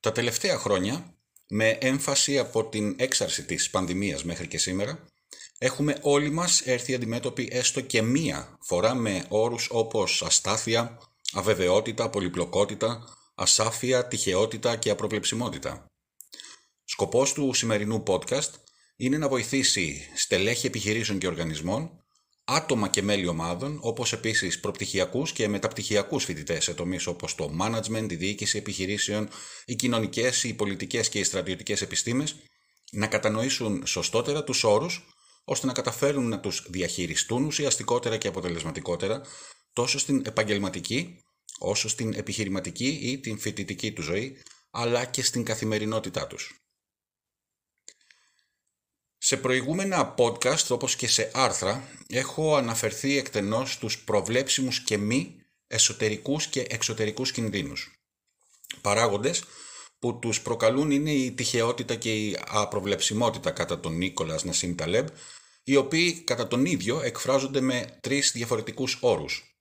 Τα τελευταία χρόνια, με έμφαση από την έξαρση της πανδημίας μέχρι και σήμερα, έχουμε όλοι μας έρθει αντιμέτωποι έστω και μία φορά με όρους όπως αστάθεια, αβεβαιότητα, πολυπλοκότητα, ασάφεια, τυχεότητα και απροβλεψιμότητα. Σκοπός του σημερινού podcast είναι να βοηθήσει στελέχη επιχειρήσεων και οργανισμών άτομα και μέλη ομάδων, όπως επίσης προπτυχιακούς και μεταπτυχιακούς φοιτητές σε τομείς όπως το management, η διοίκηση επιχειρήσεων, οι κοινωνικές, οι πολιτικές και οι στρατιωτικές επιστήμες, να κατανοήσουν σωστότερα τους όρους, ώστε να καταφέρουν να τους διαχειριστούν ουσιαστικότερα και αποτελεσματικότερα τόσο στην επαγγελματική, όσο στην επιχειρηματική ή την φοιτητική του ζωή, αλλά και στην καθημερινότητά τους. Σε προηγούμενα podcast όπως και σε άρθρα έχω αναφερθεί εκτενώς στους προβλέψιμους και μη εσωτερικούς και εξωτερικούς κινδύνους. Παράγοντες που τους προκαλούν είναι η τυχεότητα και η απροβλεψιμότητα κατά τον Νίκολας Νασίμ Ταλέμπ, οι οποίοι κατά τον ίδιο εκφράζονται με τρεις διαφορετικούς όρους.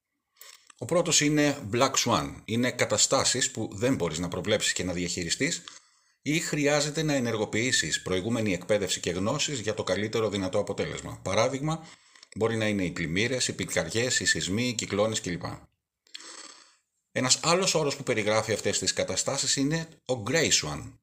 Ο πρώτος είναι Black Swan, είναι καταστάσεις που δεν μπορείς να προβλέψεις και να διαχειριστείς, ή χρειάζεται να ενεργοποιήσεις προηγούμενη εκπαίδευση και γνώσεις για το καλύτερο δυνατό αποτέλεσμα. Παράδειγμα, μπορεί να είναι οι πλημμύρες, οι πυρκαγιές, οι σεισμοί, οι κυκλώνες κλπ. Ένας άλλος όρος που περιγράφει αυτές τις καταστάσεις είναι ο Grey Swan.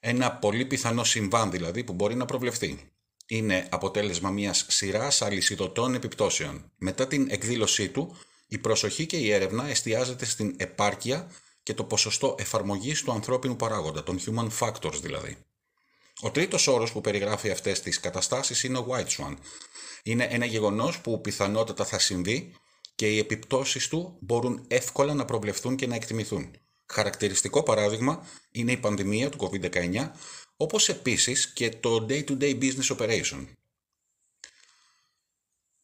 Ένα πολύ πιθανό συμβάν δηλαδή που μπορεί να προβλεφθεί. Είναι αποτέλεσμα μιας σειράς αλυσιδωτών επιπτώσεων. Μετά την εκδήλωσή του, η προσοχή και η έρευνα εστιάζεται στην επάρκεια και το ποσοστό εφαρμογής του ανθρώπινου παράγοντα, των human factors δηλαδή. Ο τρίτος όρος που περιγράφει αυτές τις καταστάσεις είναι ο white swan. Είναι ένα γεγονός που πιθανότατα θα συμβεί και οι επιπτώσεις του μπορούν εύκολα να προβλεφθούν και να εκτιμηθούν. Χαρακτηριστικό παράδειγμα είναι η πανδημία του COVID-19, όπως επίσης και το day-to-day business operation.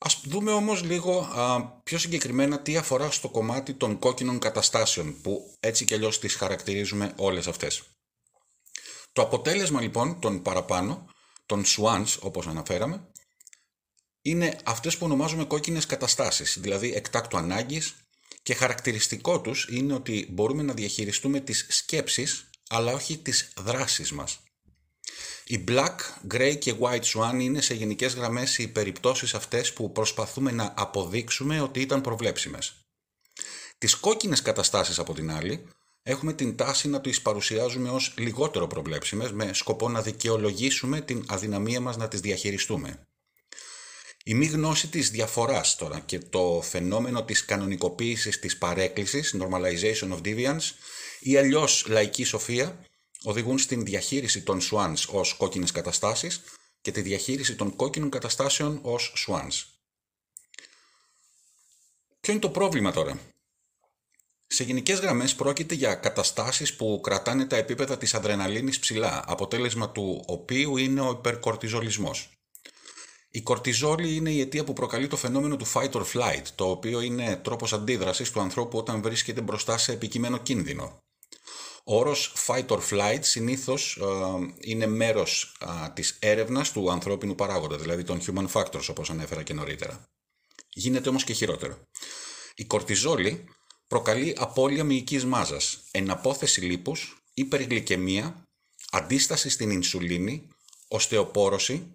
Ας δούμε όμως λίγο α, πιο συγκεκριμένα τι αφορά στο κομμάτι των κόκκινων καταστάσεων που έτσι κι αλλιώς τις χαρακτηρίζουμε όλες αυτές. Το αποτέλεσμα λοιπόν των παραπάνω, των swans όπως αναφέραμε, είναι αυτές που ονομάζουμε κόκκινες καταστάσεις, δηλαδή εκτάκτου ανάγκης και χαρακτηριστικό τους είναι ότι μπορούμε να διαχειριστούμε τις σκέψεις αλλά όχι τις δράσεις μας. Οι black, grey και white swan είναι σε γενικές γραμμές οι περιπτώσεις αυτές που προσπαθούμε να αποδείξουμε ότι ήταν προβλέψιμες. Τις κόκκινες καταστάσεις από την άλλη έχουμε την τάση να τις παρουσιάζουμε ως λιγότερο προβλέψιμες με σκοπό να δικαιολογήσουμε την αδυναμία μας να τις διαχειριστούμε. Η μη γνώση της διαφοράς τώρα και το φαινόμενο της κανονικοποίησης της παρέκκλησης, normalization of deviance, ή αλλιώς λαϊκή σοφία, οδηγούν στην διαχείριση των swans ως κόκκινες καταστάσεις και τη διαχείριση των κόκκινων καταστάσεων ως swans. Ποιο είναι το πρόβλημα τώρα; Σε γενικές γραμμές πρόκειται για καταστάσεις που κρατάνε τα επίπεδα της αδρεναλίνης ψηλά, αποτέλεσμα του οποίου είναι ο υπερκορτιζολισμός. Η κορτιζόλη είναι η αιτία που προκαλεί το φαινόμενο του fight or flight, το οποίο είναι τρόπος αντίδρασης του ανθρώπου όταν βρίσκεται μπροστά σε επικείμενο κίνδυνο. Ο όρος fight or flight συνήθως ε, είναι μέρος ε, της έρευνας του ανθρώπινου παράγοντα, δηλαδή των human factors όπως ανέφερα και νωρίτερα. Γίνεται όμως και χειρότερο. Η κορτιζόλη προκαλεί απώλεια μυϊκής μάζας, εναπόθεση λίπους, υπεργλυκαιμία, αντίσταση στην ινσουλίνη, οστεοπόρωση,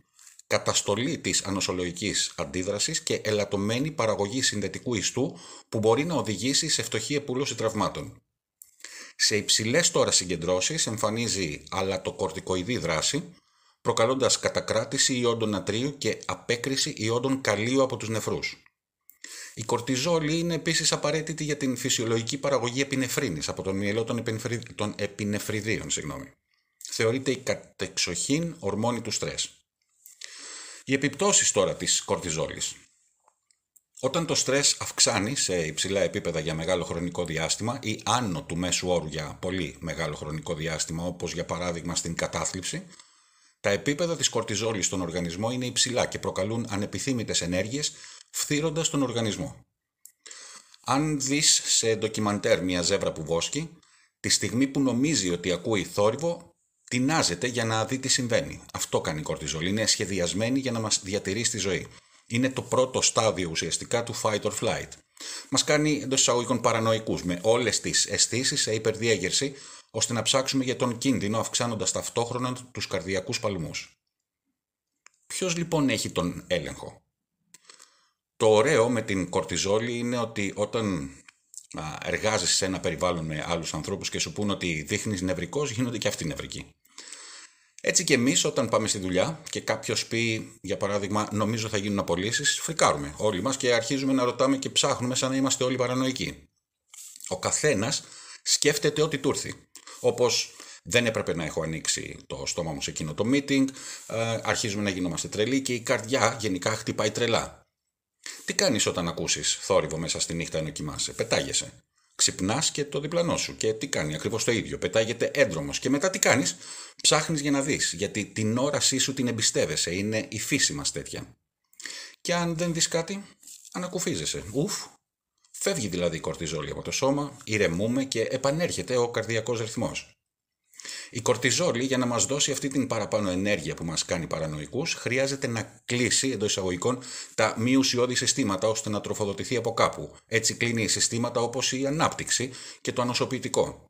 καταστολή της ανοσολογικής αντίδρασης και ελαττωμένη παραγωγή συνδετικού ιστού που μπορεί να οδηγήσει σε φτωχή επούλωση τραυμάτων. Σε υψηλές τώρα συγκεντρώσεις εμφανίζει αλατοκορτικοειδή δράση, προκαλώντας κατακράτηση ιόντων νατρίου και απέκριση ιόντων καλίου από τους νεφρούς. Η κορτιζόλη είναι επίσης απαραίτητη για την φυσιολογική παραγωγή επινεφρίνης από τον μυελό των, των επινεφριδίων. Συγγνώμη. Θεωρείται η κατεξοχήν ορμόνη του στρες. Οι επιπτώσεις τώρα της κορτιζόλης. Όταν το στρες αυξάνει σε υψηλά επίπεδα για μεγάλο χρονικό διάστημα ή άνω του μέσου όρου για πολύ μεγάλο χρονικό διάστημα, όπως για παράδειγμα στην κατάθλιψη, τα επίπεδα της κορτιζόλης στον οργανισμό είναι υψηλά και προκαλούν ανεπιθύμητες ενέργειες, φθύροντας τον οργανισμό. Αν δεις σε ντοκιμαντέρ μια ζεύρα που βόσκει, τη στιγμή που νομίζει ότι ακούει θόρυβο, τεινάζεται για να δει τι συμβαίνει. Αυτό κάνει η κορτιζόλη. Είναι σχεδιασμένη για να μας διατηρεί στη ζωή είναι το πρώτο στάδιο ουσιαστικά του fight or flight. Μας κάνει εντός εισαγωγικών παρανοϊκούς με όλες τις αισθήσεις σε υπερδιέγερση, ώστε να ψάξουμε για τον κίνδυνο αυξάνοντας ταυτόχρονα τους καρδιακούς παλμούς. Ποιος λοιπόν έχει τον έλεγχο; Το ωραίο με την κορτιζόλη είναι ότι όταν εργάζεσαι σε ένα περιβάλλον με άλλους ανθρώπους και σου πούν ότι δείχνεις νευρικός, γίνονται και αυτοί νευρικοί. Έτσι και εμείς, όταν πάμε στη δουλειά και κάποιος πει, για παράδειγμα, νομίζω θα γίνουν απολύσεις, φρικάρουμε όλοι μας και αρχίζουμε να ρωτάμε και ψάχνουμε σαν να είμαστε όλοι παρανοϊκοί. Ο καθένας σκέφτεται ό,τι του έρθει. Όπως δεν έπρεπε να έχω ανοίξει το στόμα μου σε εκείνο το meeting, ε, αρχίζουμε να γινόμαστε τρελοί και η καρδιά γενικά χτυπάει τρελά. Τι κάνεις όταν ακούσεις θόρυβο μέσα στη νύχτα ενώ κοιμάσαι, πετάγεσαι. Ξυπνάς και το διπλανό σου. Και τι κάνει, ακριβώς το ίδιο. Πετάγεται έντρομο. Και μετά τι κάνεις, ψάχνεις για να δεις. Γιατί την όρασή σου την εμπιστεύεσαι. Είναι η φύση μας τέτοια. Και αν δεν δεις κάτι, ανακουφίζεσαι. Ουφ. Φεύγει δηλαδή η κορτιζόλη από το σώμα, ηρεμούμε και επανέρχεται ο καρδιακός ρυθμός. Η κορτιζόλη για να μας δώσει αυτή την παραπάνω ενέργεια που μας κάνει παρανοϊκούς χρειάζεται να κλείσει εντός εισαγωγικών τα μη ουσιώδη συστήματα ώστε να τροφοδοτηθεί από κάπου. Έτσι κλείνει συστήματα όπως η ανάπτυξη και το ανοσοποιητικό.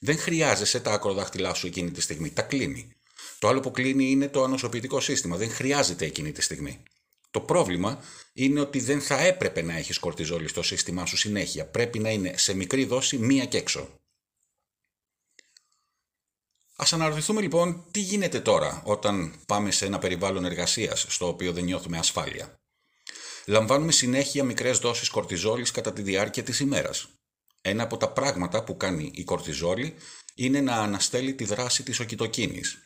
Δεν χρειάζεσαι τα ακροδάχτυλά σου εκείνη τη στιγμή, τα κλείνει. Το άλλο που κλείνει είναι το ανοσοποιητικό σύστημα, δεν χρειάζεται εκείνη τη στιγμή. Το πρόβλημα είναι ότι δεν θα έπρεπε να έχεις κορτιζόλη στο σύστημά σου συνέχεια. Πρέπει να είναι σε μικρή δόση μία και έξω. Ας αναρωτηθούμε λοιπόν τι γίνεται τώρα όταν πάμε σε ένα περιβάλλον εργασίας στο οποίο δεν νιώθουμε ασφάλεια; Λαμβάνουμε συνέχεια μικρές δόσεις κορτιζόλης κατά τη διάρκεια της ημέρας. Ένα από τα πράγματα που κάνει η κορτιζόλη είναι να αναστέλει τη δράση της οκυτοκίνης.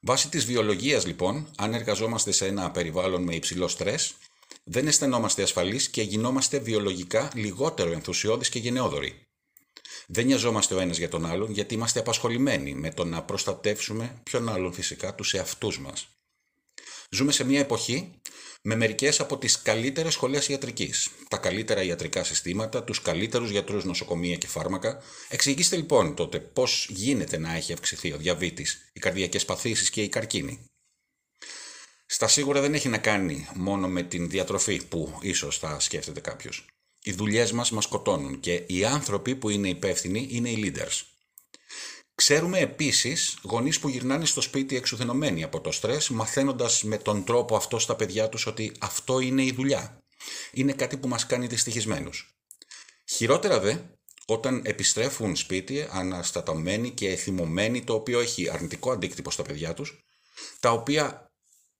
Βάσει της βιολογίας λοιπόν, αν εργαζόμαστε σε ένα περιβάλλον με υψηλό στρες, δεν αισθανόμαστε ασφαλείς και γινόμαστε βιολογικά λιγότερο ενθουσιώδεις και γενναιόδοροι. Δεν νοιαζόμαστε ο ένας για τον άλλον γιατί είμαστε απασχολημένοι με το να προστατεύσουμε ποιον άλλον φυσικά τους εαυτούς μας. Ζούμε σε μια εποχή με μερικές από τις καλύτερες σχολές ιατρικής, τα καλύτερα ιατρικά συστήματα, τους καλύτερους γιατρούς νοσοκομεία και φάρμακα. Εξηγήστε λοιπόν τότε πώς γίνεται να έχει αυξηθεί ο διαβήτης, οι καρδιακές παθήσεις και η καρκίνη. Στα σίγουρα δεν έχει να κάνει μόνο με την διατροφή που ίσως θα σκέφτεται κάποιος. Οι δουλειές μας μας σκοτώνουν και οι άνθρωποι που είναι υπεύθυνοι είναι οι leaders. Ξέρουμε επίσης γονείς που γυρνάνε στο σπίτι εξουθενωμένοι από το στρες, μαθαίνοντας με τον τρόπο αυτό στα παιδιά τους ότι αυτό είναι η δουλειά. Είναι κάτι που μας κάνει δυστυχισμένους. Χειρότερα δε, όταν επιστρέφουν σπίτι αναστατωμένοι και θυμωμένοι, το οποίο έχει αρνητικό αντίκτυπο στα παιδιά τους, τα οποία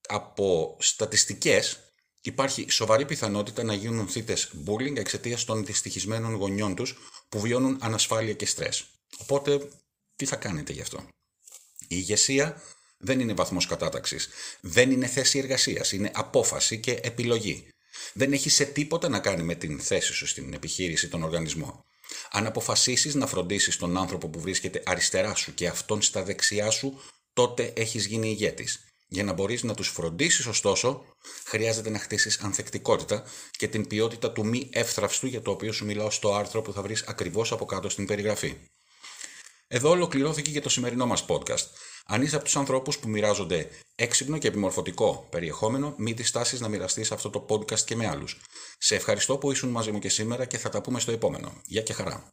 από στατιστικές υπάρχει σοβαρή πιθανότητα να γίνουν θύτες bullying εξαιτίας των δυστυχισμένων γονιών τους που βιώνουν ανασφάλεια και στρες. Οπότε, τι θα κάνετε γι' αυτό; Η ηγεσία δεν είναι βαθμός κατάταξης. Δεν είναι θέση εργασίας. Είναι απόφαση και επιλογή. Δεν έχει σε τίποτα να κάνει με την θέση σου στην επιχείρηση, τον οργανισμό. Αν αποφασίσεις να φροντίσεις τον άνθρωπο που βρίσκεται αριστερά σου και αυτόν στα δεξιά σου, τότε έχεις γίνει ηγέτης. Για να μπορείς να τους φροντίσεις ωστόσο, χρειάζεται να χτίσεις ανθεκτικότητα και την ποιότητα του μη εύθραυστου για το οποίο σου μιλάω στο άρθρο που θα βρεις ακριβώς από κάτω στην περιγραφή. Εδώ ολοκληρώθηκε και το σημερινό μας podcast. Αν είσαι από τους ανθρώπους που μοιράζονται έξυπνο και επιμορφωτικό περιεχόμενο, μην διστάσεις να μοιραστείς αυτό το podcast και με άλλους. Σε ευχαριστώ που ήσουν μαζί μου και σήμερα και θα τα πούμε στο επόμενο. Γεια και χαρά.